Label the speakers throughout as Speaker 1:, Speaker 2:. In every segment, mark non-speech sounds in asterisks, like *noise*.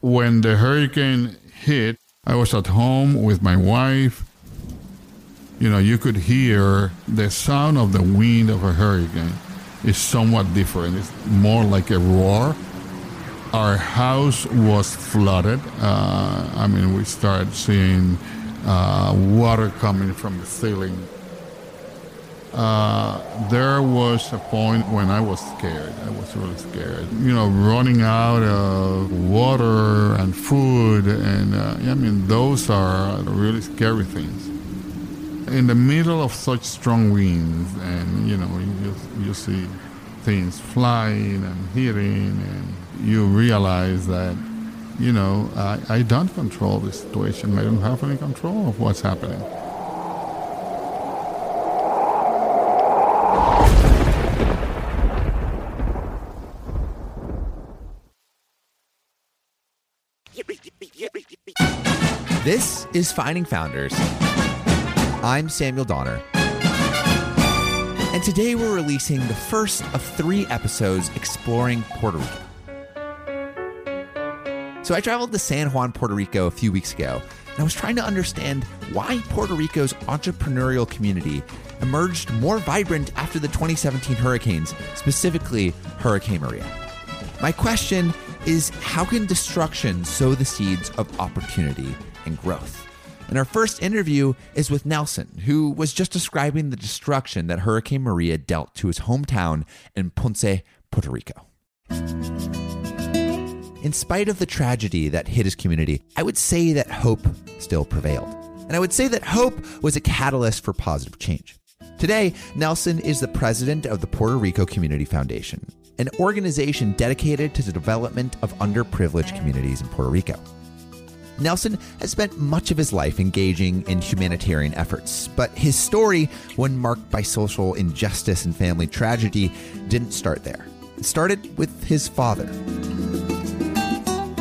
Speaker 1: When the hurricane hit, I was at home with my wife. You know, you could hear the sound of the wind of a hurricane is somewhat different. It's more like a roar. Our house was flooded. Uh, I mean, we started seeing uh, water coming from the ceiling. Uh, there was a point when I was scared. I was really scared. You know, running out of water and food, and uh, I mean, those are really scary things. In the middle of such strong winds, and you know, you, you see things flying and hitting, and you realize that, you know, I, I don't control the situation. I don't have any control of what's happening.
Speaker 2: Is Finding Founders. I'm Samuel Donner. And today we're releasing the first of three episodes exploring Puerto Rico. So I traveled to San Juan, Puerto Rico a few weeks ago, and I was trying to understand why Puerto Rico's entrepreneurial community emerged more vibrant after the 2017 hurricanes, specifically Hurricane Maria. My question is how can destruction sow the seeds of opportunity and growth? And our first interview is with Nelson, who was just describing the destruction that Hurricane Maria dealt to his hometown in Ponce, Puerto Rico. In spite of the tragedy that hit his community, I would say that hope still prevailed. And I would say that hope was a catalyst for positive change. Today, Nelson is the president of the Puerto Rico Community Foundation, an organization dedicated to the development of underprivileged communities in Puerto Rico. Nelson has spent much of his life engaging in humanitarian efforts, but his story, one marked by social injustice and family tragedy, didn't start there. It started with his father,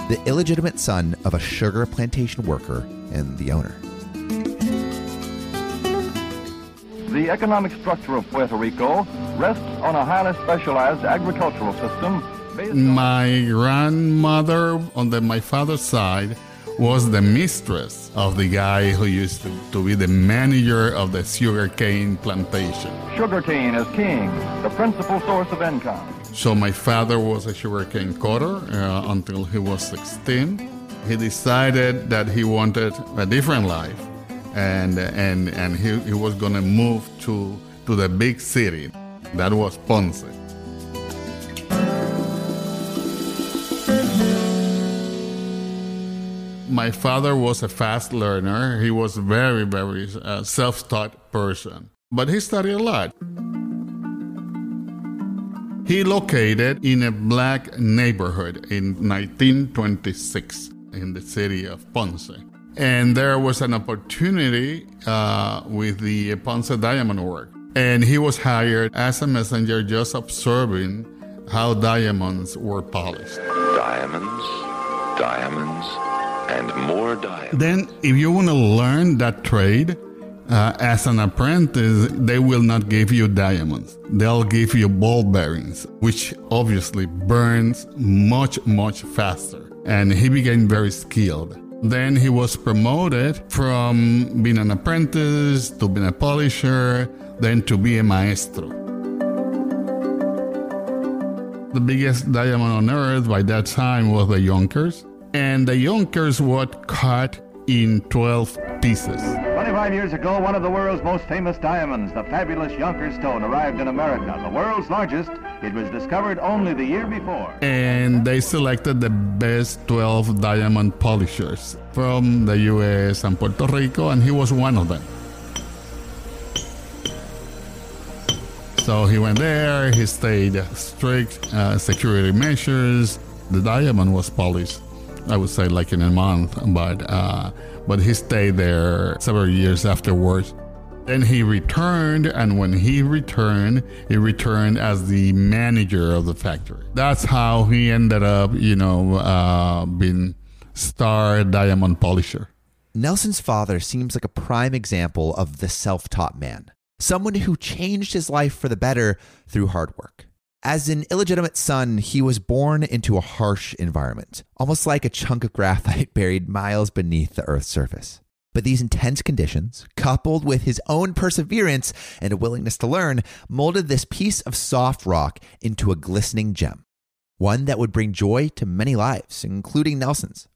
Speaker 2: the illegitimate son of a sugar plantation worker and the owner.
Speaker 3: The economic structure of Puerto Rico rests on a highly specialized agricultural system. based on-
Speaker 1: My grandmother on the, my father's side was the mistress of the guy who used to, to be the manager of the sugarcane plantation.
Speaker 3: Sugarcane is king, the principal source of income.
Speaker 1: So my father was a sugarcane cutter uh, until he was 16. He decided that he wanted a different life, and and and he, he was gonna move to to the big city, that was Ponce. My father was a fast learner. He was very very uh, self-taught person, but he studied a lot. He located in a black neighborhood in 1926 in the city of Ponce. And there was an opportunity uh, with the Ponce Diamond Work. And he was hired as a messenger just observing how diamonds were polished.
Speaker 4: Diamonds, diamonds, and more diamonds.
Speaker 1: Then, if you want to learn that trade, uh, as an apprentice, they will not give you diamonds. They'll give you ball bearings, which obviously burns much, much faster. And he became very skilled. Then he was promoted from being an apprentice to being a polisher, then to be a maestro. The biggest diamond on earth by that time was the Jonkers. And the Jonkers were cut in 12 pieces.
Speaker 3: 25 years ago, one of the world's most famous diamonds, the fabulous Jonkers stone, arrived in America. The world's largest, it was discovered only the year before.
Speaker 1: and they selected the best 12 diamond polishers from the US and Puerto Rico, and he was one of them. So he went there, he stayed strict uh, security measures, The diamond was polished, I would say, like in a month, but uh, but he stayed there several years afterwards. Then he returned, and when he returned, he returned as the manager of the factory. That's how he ended up, you know, uh, being star diamond polisher.
Speaker 2: Nelson's father seems like a prime example of the self taught man, someone who changed his life for the better through hard work. As an illegitimate son, he was born into a harsh environment, almost like a chunk of graphite *laughs* buried miles beneath the Earth's surface. But these intense conditions, coupled with his own perseverance and a willingness to learn, molded this piece of soft rock into a glistening gem, one that would bring joy to many lives, including Nelson's.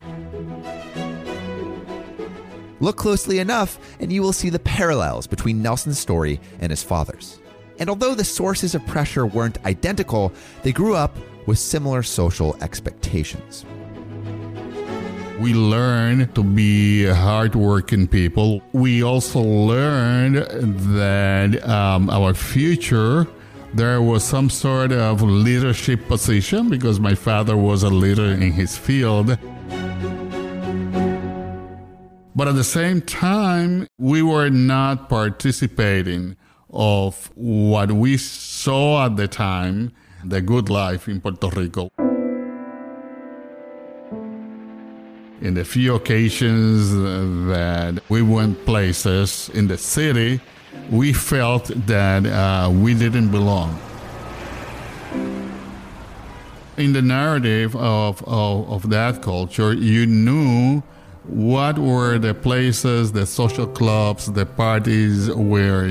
Speaker 2: Look closely enough, and you will see the parallels between Nelson's story and his father's. And although the sources of pressure weren't identical, they grew up with similar social expectations.
Speaker 1: We learned to be hardworking people. We also learned that um, our future, there was some sort of leadership position because my father was a leader in his field. But at the same time, we were not participating of what we saw at the time, the good life in Puerto Rico. In the few occasions that we went places in the city, we felt that uh, we didn't belong. In the narrative of, of, of that culture, you knew what were the places, the social clubs, the parties where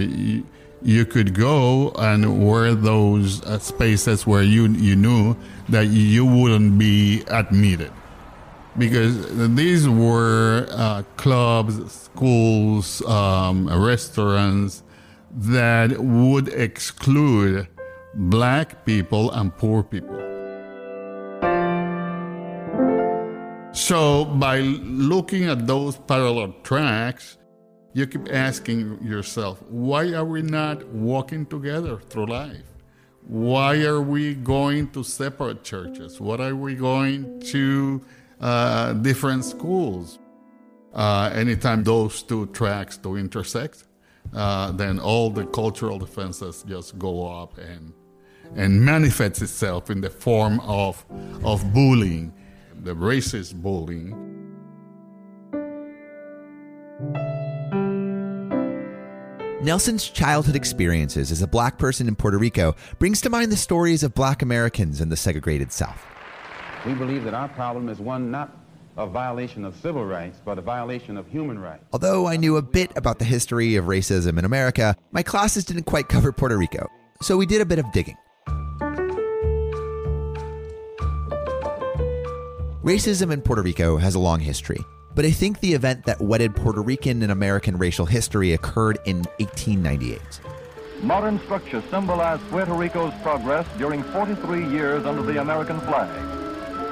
Speaker 1: you, could go and were those uh, spaces where you, you knew that you wouldn't be admitted. Because these were uh, clubs, schools, um, restaurants that would exclude black people and poor people. So, by looking at those parallel tracks, you keep asking yourself, why are we not walking together through life? Why are we going to separate churches? What are we going to uh, different schools? Uh, anytime those two tracks do intersect, uh, then all the cultural defenses just go up and and manifests itself in the form of of bullying the racist bullying.
Speaker 2: Nelson's childhood experiences as a black person in Puerto Rico brings to mind the stories of black Americans in the segregated South.
Speaker 5: We believe that our problem is one not a violation of civil rights, but a violation of human rights.
Speaker 2: Although I knew a bit about the history of racism in America, my classes didn't quite cover Puerto Rico, so we did a bit of digging. Racism in Puerto Rico has a long history, but I think the event that wedded Puerto Rican and American racial history occurred in 1898.
Speaker 3: Modern structures symbolize Puerto Rico's progress during 43 years under the American flag,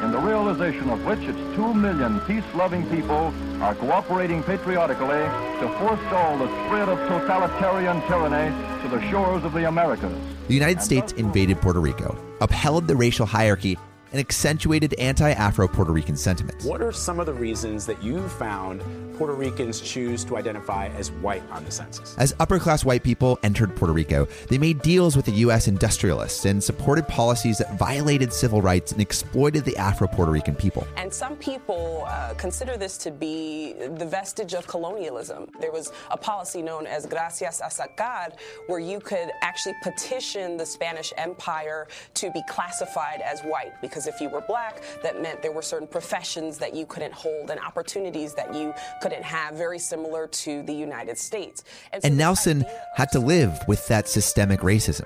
Speaker 3: in the realization of which its two million peace-loving people are cooperating patriotically to forestall the spread of totalitarian tyranny to the shores of the Americas.
Speaker 2: The United States invaded Puerto Rico, upheld the racial hierarchy, and accentuated anti Afro Puerto Rican sentiments.
Speaker 6: What are some of the reasons that you found Puerto Ricans choose to identify as white on the census?
Speaker 2: As upper class white people entered Puerto Rico, they made deals with the U.S. industrialists and supported policies that violated civil rights and exploited the Afro Puerto Rican people.
Speaker 7: And some people uh, consider this to be the vestige of colonialism. There was a policy known as Gracias al Sacar, where you could actually petition the Spanish Empire to be classified as white because because if you were black, that meant there were certain professions that you couldn't hold and opportunities that you couldn't have, very similar to the United States.
Speaker 2: And, so and Nelson had to live with that systemic racism.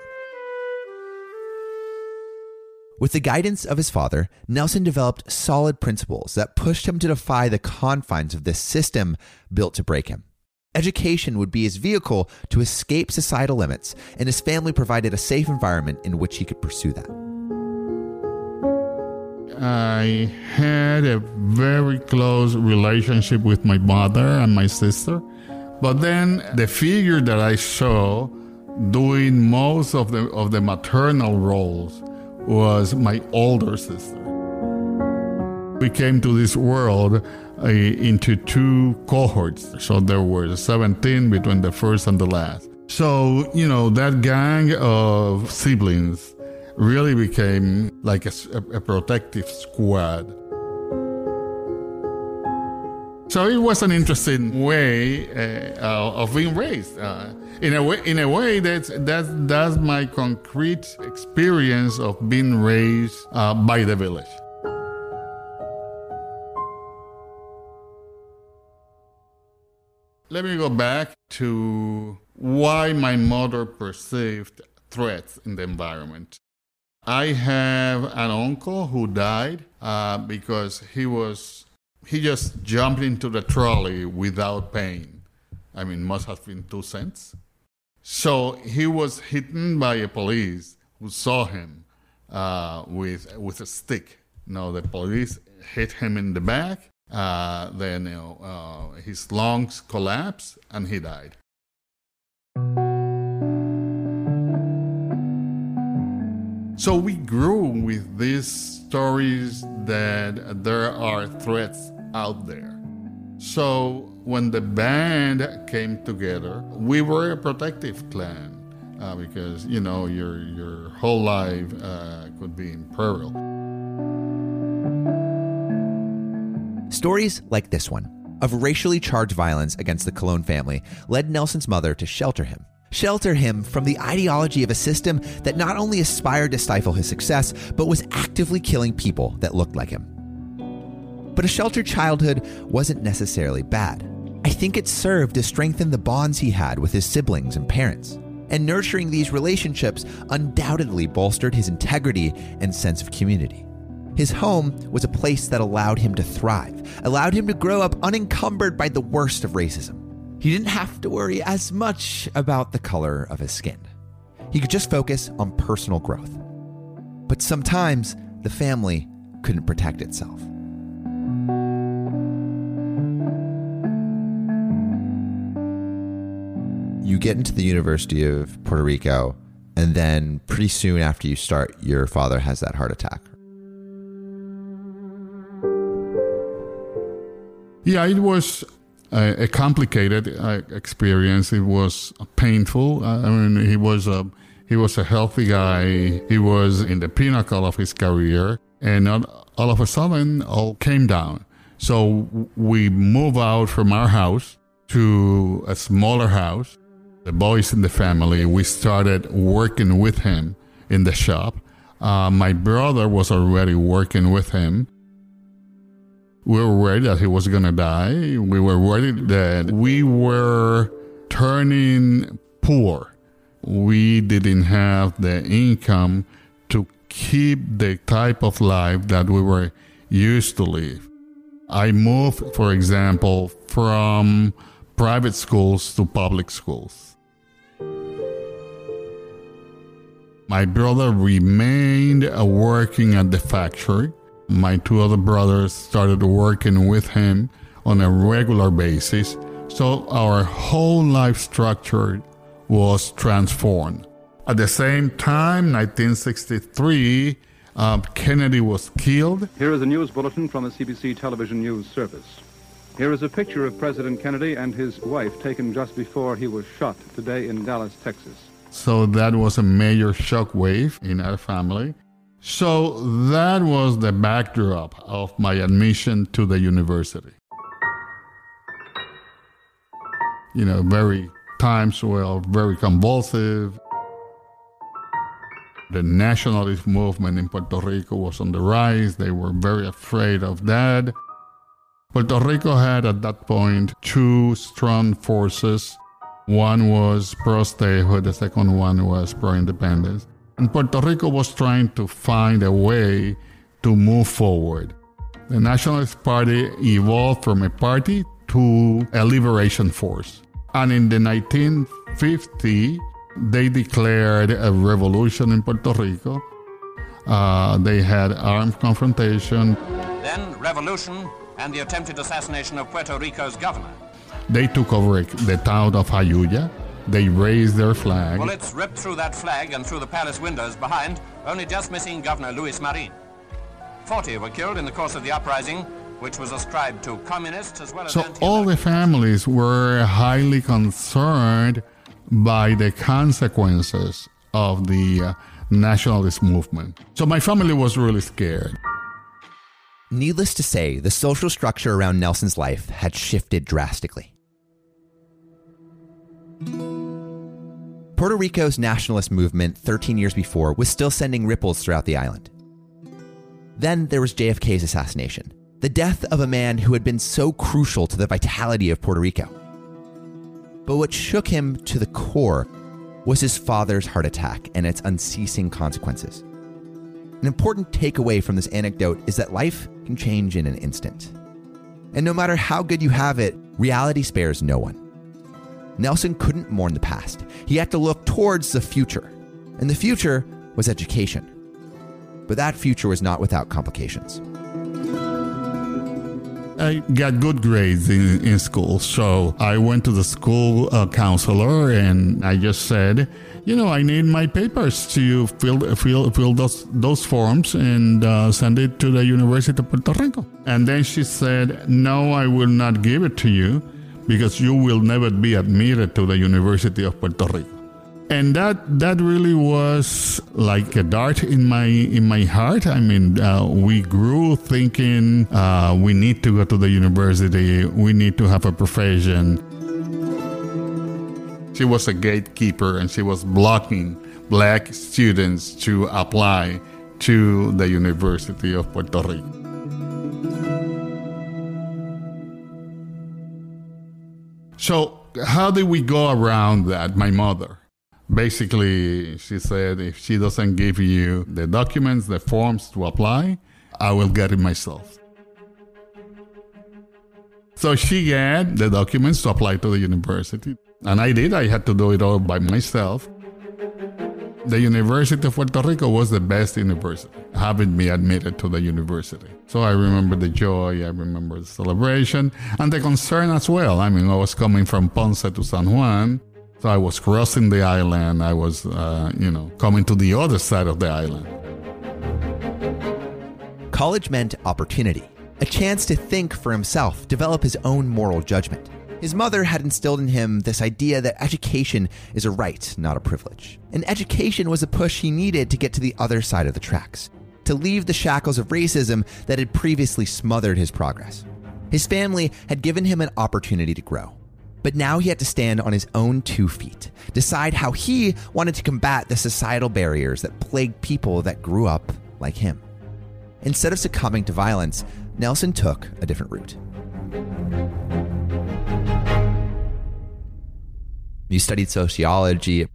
Speaker 2: With the guidance of his father, Nelson developed solid principles that pushed him to defy the confines of this system built to break him. Education would be his vehicle to escape societal limits, and his family provided a safe environment in which he could pursue that.
Speaker 1: I had a very close relationship with my mother and my sister. But then the figure that I saw doing most of the of the maternal roles was my older sister. we came to this world uh, into two cohorts. So there were 17 between the first and the last. So, you know, that gang of siblings really became like a, a protective squad. So it was an interesting way uh, of being raised. Uh, in a way, in a way, that's that's that's my concrete experience of being raised uh, by the village. Let me go back to why my mother perceived threats in the environment. I have an uncle who died uh, because he was he just jumped into the trolley without paying. I mean, must have been two cents. So he was hit by a police who saw him uh, with with a stick. Now the police hit him in the back. Uh, then you know, uh, his lungs collapsed and he died. So we grew with these stories that there are threats out there. So when the band came together, we were a protective clan uh, because you know your your whole life uh, could be in peril.
Speaker 2: Stories like this one of racially charged violence against the Colon family led Nelson's mother to shelter him shelter him from the ideology of a system that not only aspired to stifle his success, but was actively killing people that looked like him. But a sheltered childhood wasn't necessarily bad. I think it served to strengthen the bonds he had with his siblings and parents. And nurturing these relationships undoubtedly bolstered his integrity and sense of community. His home was a place that allowed him to thrive, allowed him to grow up unencumbered by the worst of racism. He didn't have to worry as much about the color of his skin. He could just focus on personal growth. But sometimes the family couldn't protect itself. You get into the University of Puerto Rico, and then pretty soon after you start, your father has that heart attack.
Speaker 1: Yeah, it was a, complicated uh, experience. It was painful. I mean, he was a he was a healthy guy. He was in the pinnacle of his career, and all of a sudden, all came down. So we move out from our house to a smaller house. The boys in the family, we started working with him in the shop. Uh, my brother was already working with him. We were worried that he was going to die. We were worried that we were turning poor. We didn't have the income to keep the type of life that we were used to live. I moved, for example, from private schools to public schools. My brother remained working at the factory my two other brothers started working with him on a regular basis, so our whole life structure was transformed. At the same time, 1963, uh, Kennedy was killed.
Speaker 8: Here is a news bulletin from the CBS television news service. Here is a picture of President Kennedy and his wife taken just before he was shot today in Dallas, Texas.
Speaker 1: So that was a major shock wave in our family. So that was the backdrop of my admission to the university. You know, very times were very convulsive. The nationalist movement in Puerto Rico was on the rise. They were very afraid of that. Puerto Rico had at that point two strong forces. One was pro statehood, the second one was pro independence. And Puerto Rico was trying to find a way to move forward. The Nationalist Party evolved from a party to a liberation force. And in the 1950, they declared a revolution in Puerto Rico. Uh, they had armed confrontation.
Speaker 9: Then revolution and the attempted assassination of Puerto Rico's governor.
Speaker 1: They took over the town of Jayuya. They raised their flag.
Speaker 9: Bullets ripped through that flag and through the palace windows behind, only just missing Governor Luis Marin. 40 were killed in the course of the uprising, which was ascribed to communists as well as
Speaker 1: So all the families were highly concerned by the consequences of the uh, nationalist movement. So my family was really scared.
Speaker 2: Needless to say, the social structure around Nelson's life had shifted drastically. Puerto Rico's nationalist movement 13 years before was still sending ripples throughout the island. Then there was JFK's assassination, the death of a man who had been so crucial to the vitality of Puerto Rico. But what shook him to the core was his father's heart attack and its unceasing consequences. An important takeaway from this anecdote is that life can change in an instant. And no matter how good you have it, reality spares no one. Nelson couldn't mourn the past. He had to look towards the future. And the future was education. But that future was not without complications.
Speaker 1: I got good grades in, in school, so I went to the school uh, counselor and I just said, you know, I need my papers to fill fill fill those those forms and uh, send it to the University of Puerto Rico. And then she said, no, I will not give it to you because you will never be admitted to the University of Puerto Rico and that that really was like a dart in my in my heart. I mean, uh, we grew thinking uh, we need to go to the university, we need to have a profession. She was a gatekeeper, and she was blocking black students to apply to the University of Puerto Rico. So, how did we go around that? My mother. Basically she said if she doesn't give you the documents the forms to apply i will get it myself. So she got the documents to apply to the university. And i did. I had to do it all by myself the university of puerto rico was the best university having me admitted to the university so i remember the joy i remember the celebration and the concern as well i mean i was coming from ponce to san juan so I was crossing the island. I was, uh, you know, coming to the other side of the island.
Speaker 2: College meant opportunity, a chance to think for himself, develop his own moral judgment. His mother had instilled in him this idea that education is a right, not a privilege. And education was a push he needed to get to the other side of the tracks, to leave the shackles of racism that had previously smothered his progress. His family had given him an opportunity to grow. But now he had to stand on his own two feet, decide how he wanted to combat the societal barriers that plagued people that grew up like him. Instead of succumbing to violence, Nelson took a different route. You studied sociology.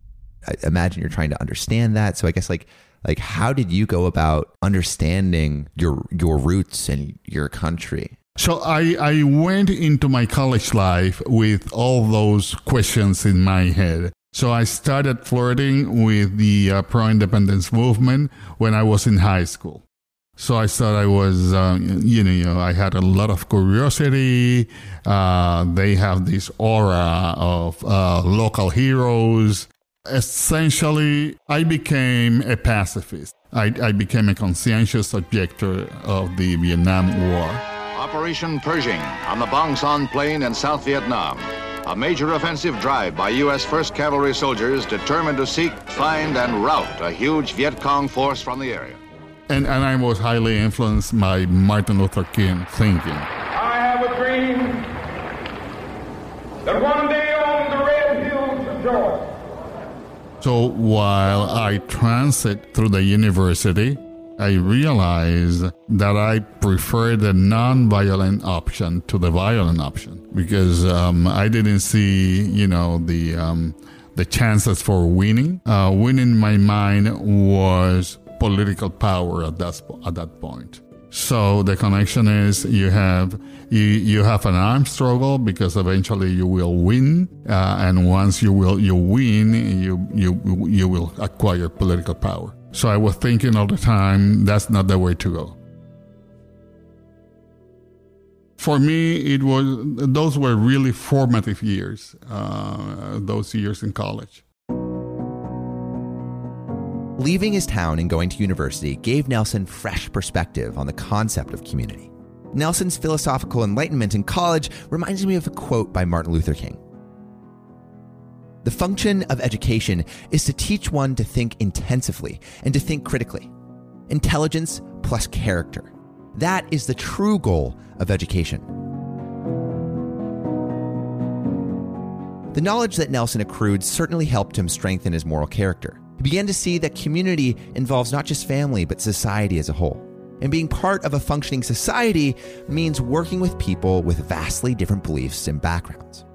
Speaker 2: I imagine you're trying to understand that. So I guess like like how did you go about understanding your your roots and your country?
Speaker 1: So I, I went into my college life with all those questions in my head. So I started flirting with the uh, pro independence movement when I was in high school. So I thought I was, uh, you, know, you know, I had a lot of curiosity. Uh, they have this aura of uh, local heroes. Essentially, I became a pacifist. I, I became a conscientious objector of the Vietnam War.
Speaker 10: Operation Pershing on the Bong Son Plain in South Vietnam. A major offensive drive by U.S. 1st Cavalry soldiers determined to seek, find, and rout a huge Viet Cong force from the area.
Speaker 1: And, and I was highly influenced by Martin Luther King thinking.
Speaker 11: I have a dream that one day on the red hills of Georgia.
Speaker 1: So while I transit through the university, I realized that I prefer the non-violent option to the violent option because um, I didn't see, you know, the um, the chances for winning. Uh, winning in my mind was political power at that at that point. So the connection is you have you you have an armed struggle because eventually you will win, uh, and once you will you win, you you you will acquire political power. So I was thinking all the time, that's not the way to go. For me, it was those were really formative years, uh, those years in college.
Speaker 2: Leaving his town and going to university gave Nelson fresh perspective on the concept of community. Nelson's philosophical enlightenment in college reminds me of a quote by Martin Luther King. The function of education is to teach one to think intensively and to think critically. Intelligence plus character. That is the true goal of education. The knowledge that Nelson accrued certainly helped him strengthen his moral character. He began to see that community involves not just family, but society as a whole. And being part of a functioning society means working with people with vastly different beliefs and backgrounds.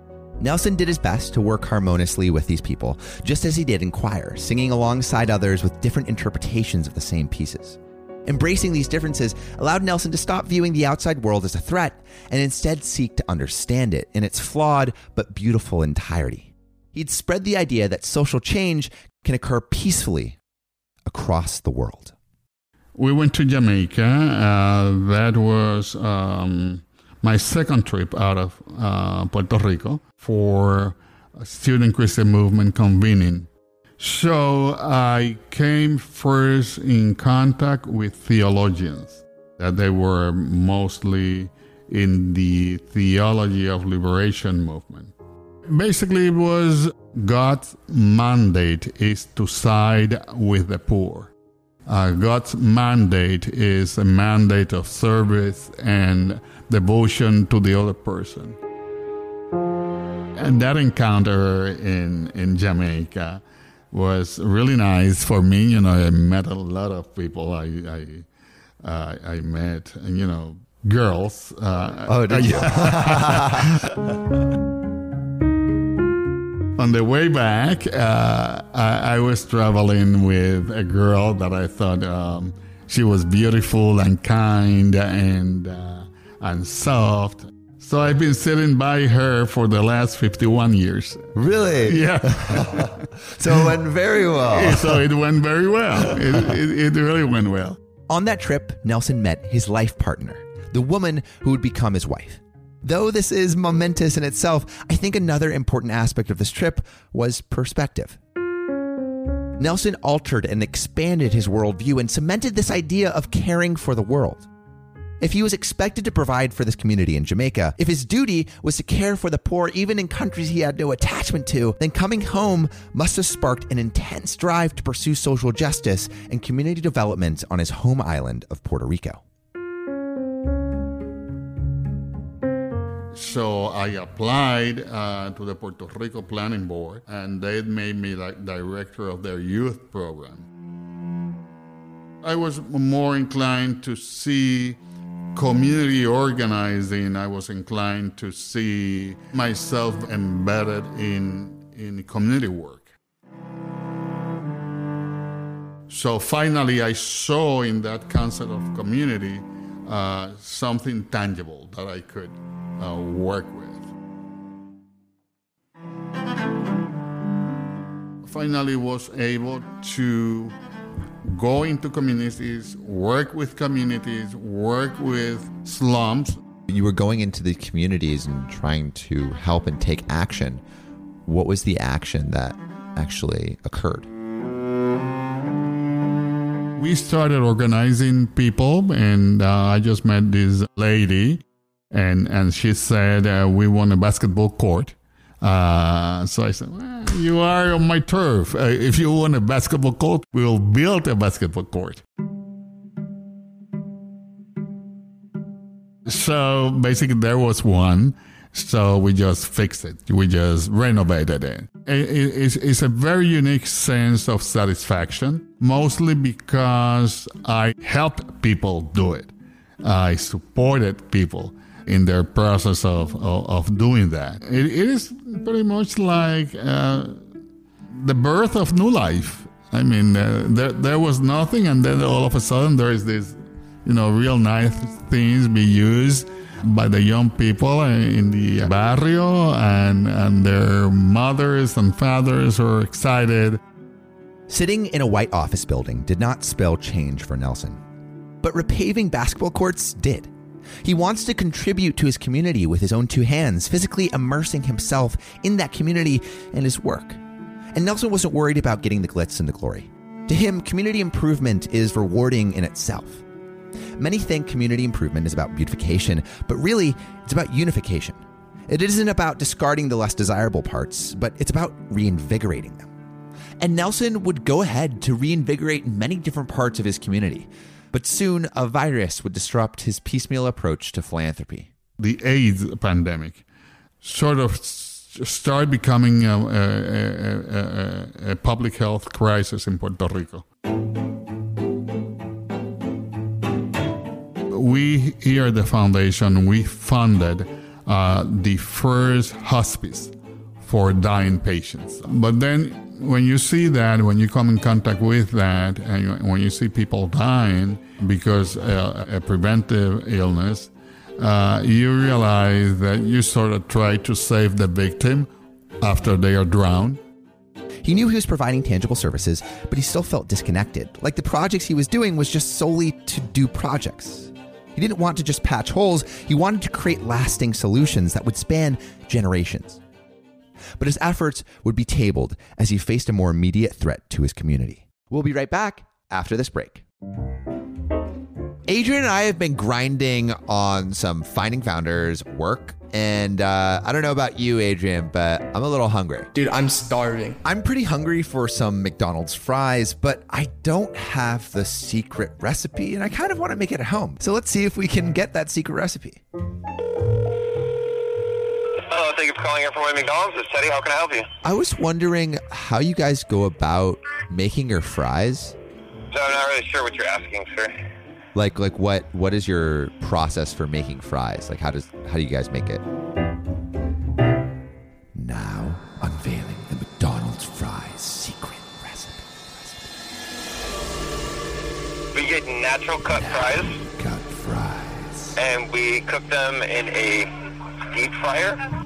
Speaker 2: Nelson did his best to work harmoniously with these people, just as he did in choir, singing alongside others with different interpretations of the same pieces. Embracing these differences allowed Nelson to stop viewing the outside world as a threat and instead seek to understand it in its flawed but beautiful entirety. He'd spread the idea that social change can occur peacefully across the world.
Speaker 1: We went to Jamaica. Uh, that was um, my second trip out of uh, Puerto Rico for a Student Christian Movement convening. So I came first in contact with theologians, that they were mostly in the theology of liberation movement. Basically, it was God's mandate is to side with the poor. Uh, God's mandate is a mandate of service and devotion to the other person. And that encounter in, in Jamaica was really nice for me. You know, I met a lot of people. I I, uh, I met, you know, girls. Uh,
Speaker 2: oh, did you? *laughs* *laughs*
Speaker 1: On the way back, uh, I, I, was traveling with a girl that I thought um, she was beautiful and kind and uh, and soft. So I've been sitting by her for the last 51 years.
Speaker 2: Really?
Speaker 1: Yeah. *laughs*
Speaker 2: so it went very well. *laughs*
Speaker 1: so it went very well. It, it, it really went well.
Speaker 2: On that trip, Nelson met his life partner, the woman who would become his wife. Though this is momentous in itself, I think another important aspect of this trip was perspective. Nelson altered and expanded his worldview and cemented this idea of caring for the world. If he was expected to provide for this community in Jamaica, if his duty was to care for the poor even in countries he had no attachment to, then coming home must have sparked an intense drive to pursue social justice and community development on his home island of Puerto Rico.
Speaker 1: So I applied uh, to the Puerto Rico Planning Board, and they made me like director of their youth program. I was more inclined to see community organizing, I was inclined to see myself embedded in, in community work. So finally, I saw in that concept of community uh, something tangible that I could uh, work with. Finally, was able to go into communities, work with communities, work with slums.
Speaker 2: You were going into the communities and trying to help and take action. What was the action that actually occurred?
Speaker 1: We started organizing people, and uh, I just met this lady, and, and she said, uh, We want a basketball court. Uh, so I said, well, You are on my turf. Uh, if you want a basketball court, we'll build a basketball court. So basically, there was one. So we just fixed it. We just renovated it. It's, it's a very unique sense of satisfaction, mostly because I helped people do it. I supported people in their process of, of, of doing that. It, it is pretty much like uh, the birth of new life. I mean, uh, there, there was nothing, and then all of a sudden there is this, you know, real nice things be used by the young people in the barrio, and, and their mothers and fathers are excited.
Speaker 2: Sitting in a white office building did not spell change for Nelson, but repaving basketball courts did. He wants to contribute to his community with his own two hands, physically immersing himself in that community and his work. And Nelson wasn't worried about getting the glitz and the glory. To him, community improvement is rewarding in itself. Many think community improvement is about beautification, but really, it's about unification. It isn't about discarding the less desirable parts, but it's about reinvigorating them. And Nelson would go ahead to reinvigorate many different parts of his community. But soon, a virus would disrupt his piecemeal approach to philanthropy.
Speaker 1: The AIDS pandemic sort of started becoming a, a, a, a public health crisis in Puerto Rico. We here at the foundation, we funded uh, the first hospice for dying patients. But then when you see that, when you come in contact with that, and when you see people dying because uh, a preventive illness, uh, you realize that you sort of try to save the victim after they are drowned.
Speaker 2: He knew he was providing tangible services, but he still felt disconnected. Like the projects he was doing was just solely to do projects. He didn't want to just patch holes, he wanted to create lasting solutions that would span generations. But his efforts would be tabled as he faced a more immediate threat to his community. We'll be right back after this break. Adrian and I have been grinding on some Finding Founders work. And uh, I don't know about you, Adrian, but I'm a little hungry.
Speaker 12: Dude, I'm starving.
Speaker 2: I'm pretty hungry for some McDonald's fries, but I don't have the secret recipe and I kind of want to make it at home. So let's see if we can get that secret recipe.
Speaker 13: Hello, thank you for calling in from McDonald's. This is Teddy. How can I help you?
Speaker 2: I was wondering how you guys go about making your fries.
Speaker 13: So I'm not really sure what you're asking, sir.
Speaker 2: Like like what what is your process for making fries? Like how does how do you guys make it? Now unveiling the McDonald's fries secret recipe.
Speaker 13: We get natural cut fries.
Speaker 2: Cut fries.
Speaker 13: And we cook them in a deep fryer.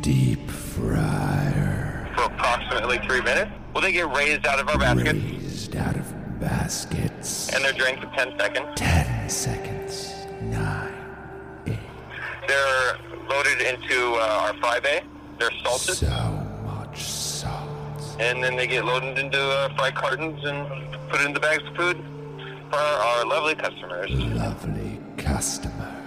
Speaker 13: Approximately three minutes. Well, they get raised out of our basket.
Speaker 2: Raised out of baskets.
Speaker 13: And they're drained for 10 seconds.
Speaker 2: 10 seconds. 9. Eight.
Speaker 13: They're loaded into uh, our fry bay. They're salted.
Speaker 2: So much salt.
Speaker 13: And then they get loaded into uh, fry cartons and put into bags of food for our lovely customers.
Speaker 2: Lovely customer.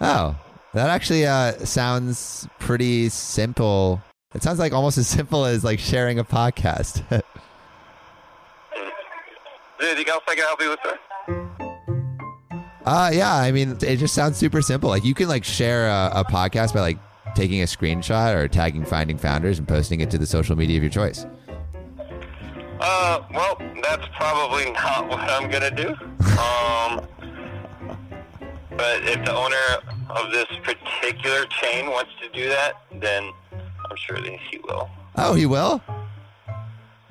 Speaker 2: Oh, that actually uh, sounds pretty simple. It sounds like almost as simple as like sharing a podcast. *laughs*
Speaker 13: Anything else I can help you with, sir?
Speaker 2: Uh, yeah, I mean, it just sounds super simple. Like you can like share a, a podcast by like taking a screenshot or tagging Finding Founders and posting it to the social media of your choice.
Speaker 13: Uh, well, that's probably *laughs* not what I'm gonna do. Um, but if the owner of this particular chain wants to do that, then I'm sure that he will.
Speaker 2: Oh, he will?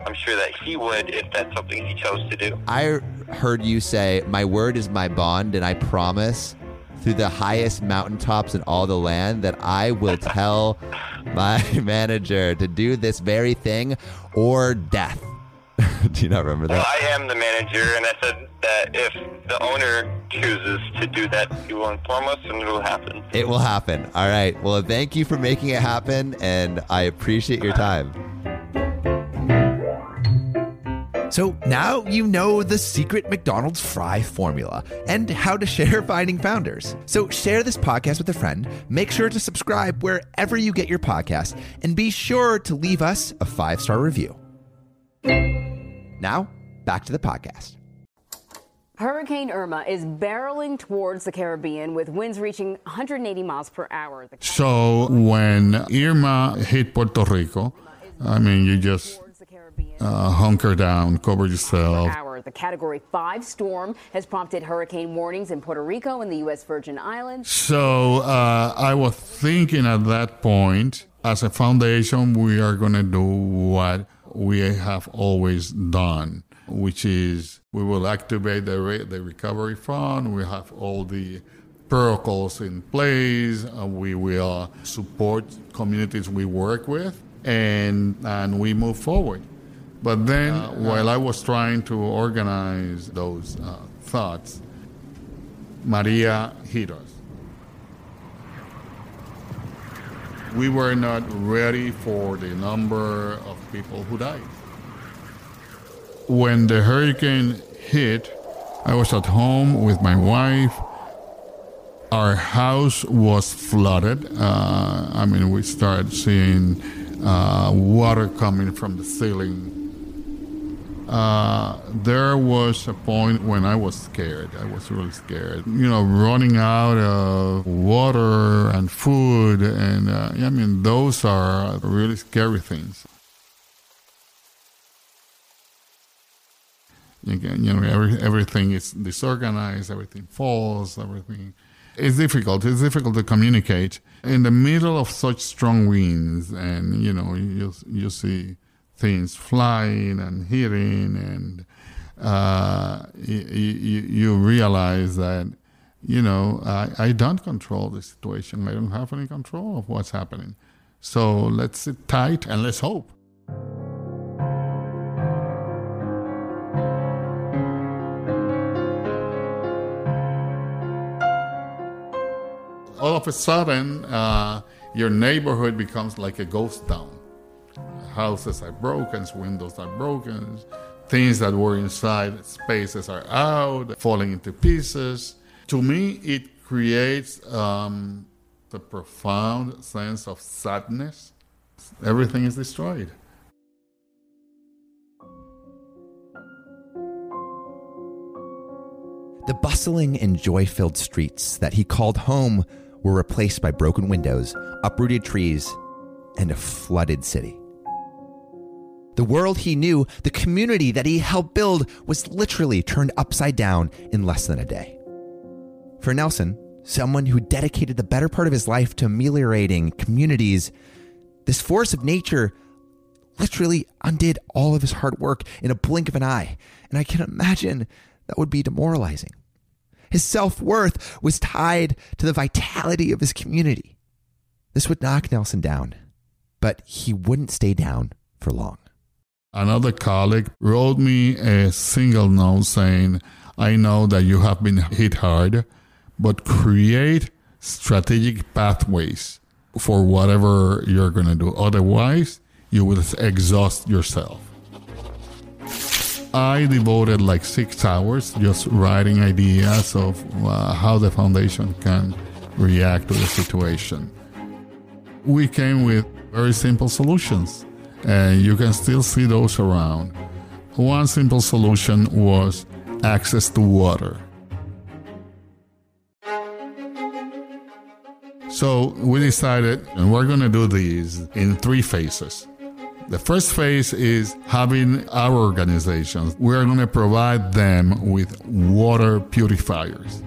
Speaker 13: I'm sure that he would if that's something he chose to do.
Speaker 2: I heard you say, My word is my bond, and I promise through the highest mountaintops in all the land that I will *laughs* tell my *laughs* manager to do this very thing or death. *laughs* do you not remember that?
Speaker 13: Well, I am the manager, and I said that if the owner chooses to do that, he will inform us and it will happen.
Speaker 2: It will happen. All right. Well, thank you for making it happen, and I appreciate your time. So now you know the secret McDonald's fry formula and how to share *laughs* Finding Founders. So share this podcast with a friend, make sure to subscribe wherever you get your podcast, and be sure to leave us a five star review. Now, back to the podcast.
Speaker 14: Hurricane Irma is barreling towards the Caribbean with winds reaching 180 miles per hour.
Speaker 1: So when Irma hit Puerto Rico, I mean, you just uh, hunker down, cover yourself.
Speaker 14: The Category 5 storm has prompted hurricane warnings in Puerto Rico and the U.S. Virgin Islands.
Speaker 1: So uh, I was thinking at that point, as a foundation, we are going to do what we have always done, which is we will activate the, re- the recovery fund. We have all the protocols in place. Uh, we will support communities we work with, and and we move forward. But then, uh, while I was trying to organize those uh, thoughts, Maria hit us. We were not ready for the number of people who died. when the hurricane hit, I was at home with my wife. Our house was flooded. Uh, I mean, we started seeing uh, water coming from the ceiling. Uh, there was a point when I was scared. I was really scared. You know, running out of water and food, and uh, I mean, those are really scary things. You, you know, every, everything is disorganized, everything falls, everything. It's difficult. It's difficult to communicate in the middle of such strong winds, and you know, you you see things flying and hitting, and uh, you, you, you realize that you know I, I don't control the situation. I don't have any control of what's happening. So let's sit tight and let's hope. All of a sudden, uh, your neighborhood becomes like a ghost town. Houses are broken, windows are broken, things that were inside spaces are out, falling into pieces. To me, it creates um, the profound sense of sadness. Everything is destroyed.
Speaker 2: The bustling and joy filled streets that he called home were replaced by broken windows, uprooted trees, and a flooded city. The world he knew, the community that he helped build, was literally turned upside down in less than a day. For Nelson, someone who dedicated the better part of his life to ameliorating communities, this force of nature literally undid all of his hard work in a blink of an eye. And I can imagine that would be demoralizing. His self worth was tied to the vitality of his community. This would knock Nelson down, but he wouldn't stay down for long.
Speaker 1: Another colleague wrote me a single note saying, I know that you have been hit hard, but create strategic pathways for whatever you're going to do. Otherwise, you will exhaust yourself. I devoted like six hours just writing ideas of uh, how the foundation can react to the situation. We came with very simple solutions, and you can still see those around. One simple solution was access to water. So we decided, and we're going to do these in three phases. The first phase is having our organizations. We're going to provide them with water purifiers.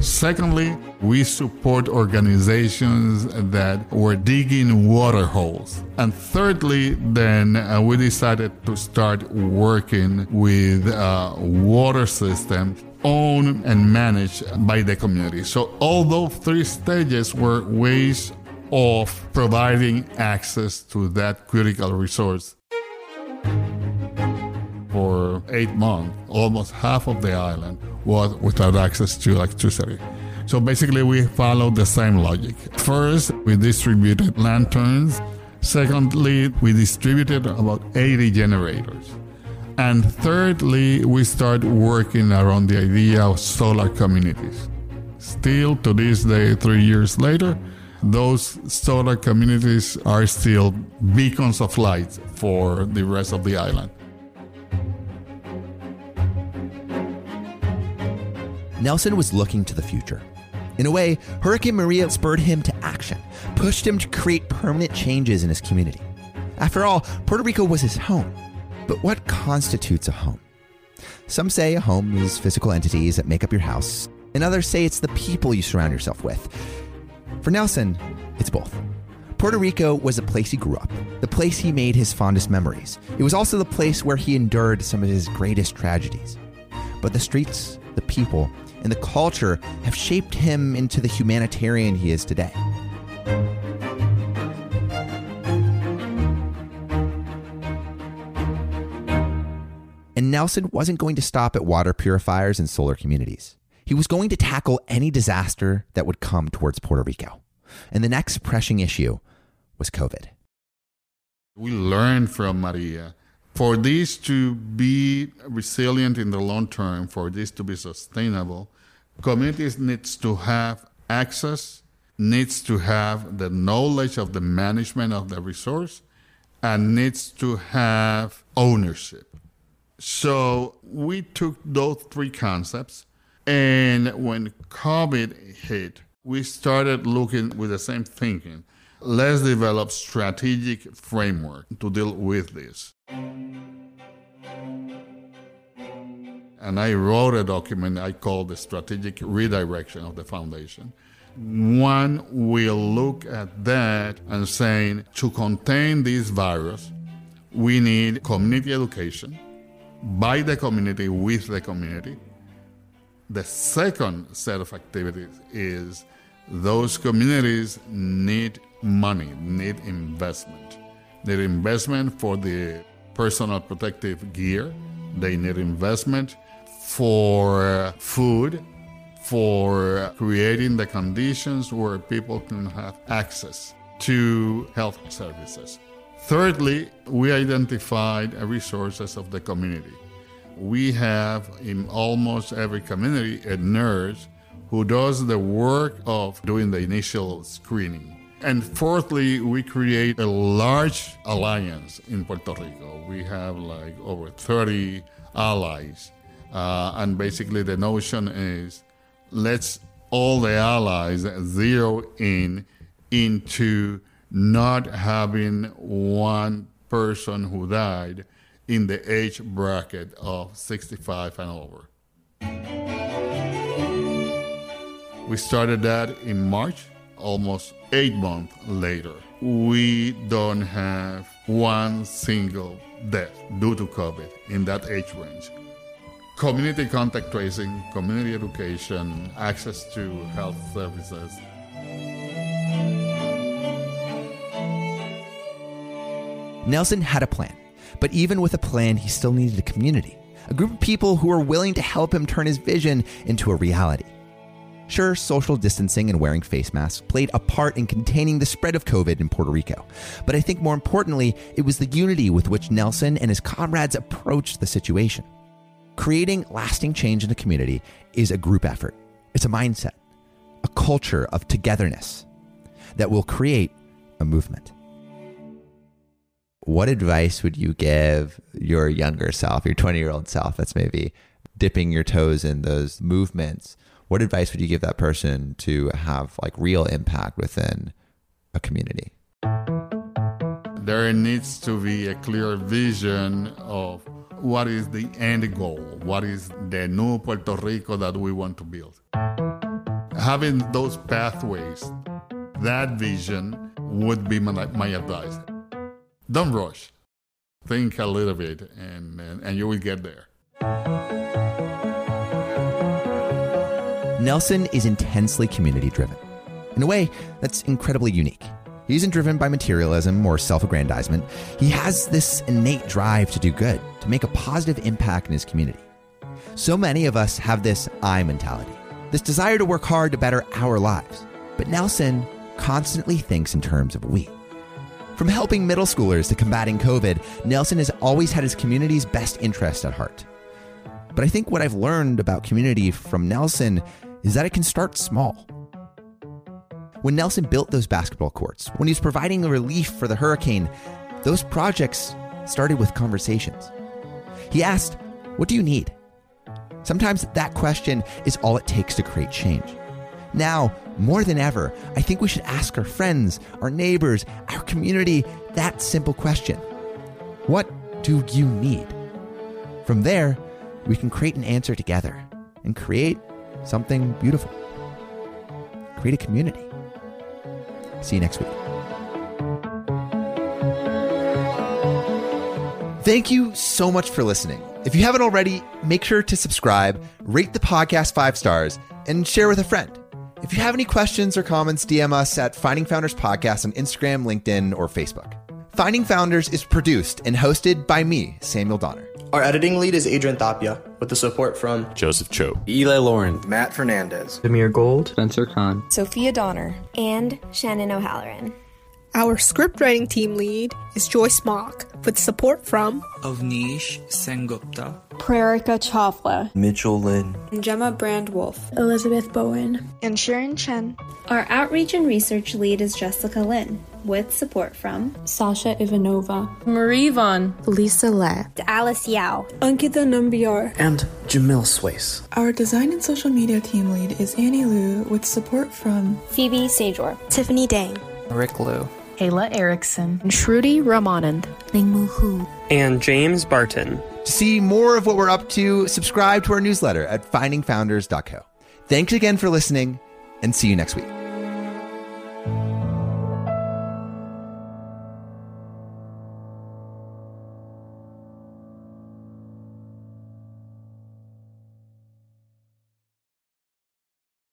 Speaker 1: Secondly, we support organizations that were digging water holes. And thirdly, then uh, we decided to start working with a water system owned and managed by the community. So, all those three stages were ways of providing access to that critical resource. For eight months, almost half of the island was without access to electricity. So basically, we followed the same logic. First, we distributed lanterns. Secondly, we distributed about 80 generators. And thirdly, we started working around the idea of solar communities. Still, to this day, three years later, those solar communities are still beacons of light for the rest of the island.
Speaker 2: Nelson was looking to the future. In a way, Hurricane Maria spurred him to action, pushed him to create permanent changes in his community. After all, Puerto Rico was his home. But what constitutes a home? Some say a home is physical entities that make up your house, and others say it's the people you surround yourself with. For Nelson, it's both. Puerto Rico was the place he grew up, the place he made his fondest memories. It was also the place where he endured some of his greatest tragedies. But the streets, the people, and the culture have shaped him into the humanitarian he is today. And Nelson wasn't going to stop at water purifiers and solar communities. He was going to tackle any disaster that would come towards Puerto Rico. And the next pressing issue was COVID.
Speaker 1: We learned from Maria For this to be resilient in the long term, for this to be sustainable, communities needs to have access, needs to have the knowledge of the management of the resource, and needs to have ownership. So we took those three concepts, and when COVID hit, we started looking with the same thinking. Let's develop strategic framework to deal with this. And I wrote a document I called the strategic redirection of the foundation. One will look at that and saying to contain this virus, we need community education by the community with the community. The second set of activities is those communities need money, need investment. They need investment for the personal protective gear. They need investment for food, for creating the conditions where people can have access to health services. Thirdly, we identified resources of the community. We have in almost every community a nurse who does the work of doing the initial screening. And fourthly, we create a large alliance in Puerto Rico. We have like over 30 allies. Uh, and basically, the notion is let's all the allies zero in into not having one person who died in the age bracket of 65 and over. We started that in March, almost eight months later. We don't have one single death due to COVID in that age range. Community contact tracing, community education, access to health services.
Speaker 2: Nelson had a plan, but even with a plan, he still needed a community, a group of people who were willing to help him turn his vision into a reality. Sure, social distancing and wearing face masks played a part in containing the spread of COVID in Puerto Rico, but I think more importantly, it was the unity with which Nelson and his comrades approached the situation. Creating lasting change in a community is a group effort, it's a mindset, a culture of togetherness that will create a movement. What advice would you give your younger self, your 20 year old self that's maybe dipping your toes in those movements? What advice would you give that person to have like real impact within a community?
Speaker 1: There needs to be a clear vision of what is the end goal, what is the new Puerto Rico that we want to build. Having those pathways, that vision would be my, my advice. Don't rush. Think a little bit and, and, and you will get there.
Speaker 2: Nelson is intensely community driven. In a way that's incredibly unique. He isn't driven by materialism or self aggrandizement. He has this innate drive to do good, to make a positive impact in his community. So many of us have this I mentality, this desire to work hard to better our lives. But Nelson constantly thinks in terms of we. From helping middle schoolers to combating COVID, Nelson has always had his community's best interest at heart. But I think what I've learned about community from Nelson is that it can start small. When Nelson built those basketball courts, when he was providing relief for the hurricane, those projects started with conversations. He asked, What do you need? Sometimes that question is all it takes to create change. Now, more than ever, I think we should ask our friends, our neighbors, our community that simple question What do you need? From there, we can create an answer together and create something beautiful. Create a community. See you next week. Thank you so much for listening. If you haven't already, make sure to subscribe, rate the podcast five stars, and share with a friend. If you have any questions or comments, DM us at Finding Founders Podcast on Instagram, LinkedIn, or Facebook. Finding Founders is produced and hosted by me, Samuel Donner.
Speaker 12: Our editing lead is Adrian Tapia, with the support from
Speaker 15: Joseph Cho,
Speaker 16: Eli Lauren,
Speaker 17: Matt Fernandez,
Speaker 18: Demir Gold, Spencer Khan,
Speaker 19: Sophia Donner,
Speaker 20: and Shannon O'Halloran.
Speaker 15: Our scriptwriting team lead is Joyce Mock, with support from
Speaker 16: Avnish Sengupta,
Speaker 17: Prerika Chawla,
Speaker 18: Mitchell Lynn,
Speaker 17: Gemma Brand Wolf,
Speaker 19: Elizabeth Bowen,
Speaker 20: and Sharon Chen.
Speaker 21: Our outreach and research lead is Jessica Lynn, with support from
Speaker 19: Sasha Ivanova,
Speaker 22: Marie Vaughn,
Speaker 23: Lisa Le,
Speaker 24: Alice Yao,
Speaker 25: Ankita Nambiar,
Speaker 26: and Jamil Swace.
Speaker 27: Our design and social media team lead is Annie Liu, with support from
Speaker 28: Phoebe Sajor,
Speaker 29: Tiffany Dang,
Speaker 30: Rick Liu.
Speaker 31: Kayla Erickson,
Speaker 32: Shruti Ramanand,
Speaker 33: Lingmu Hu,
Speaker 34: and James Barton.
Speaker 2: To see more of what we're up to, subscribe to our newsletter at findingfounders.co. Thanks again for listening, and see you next week.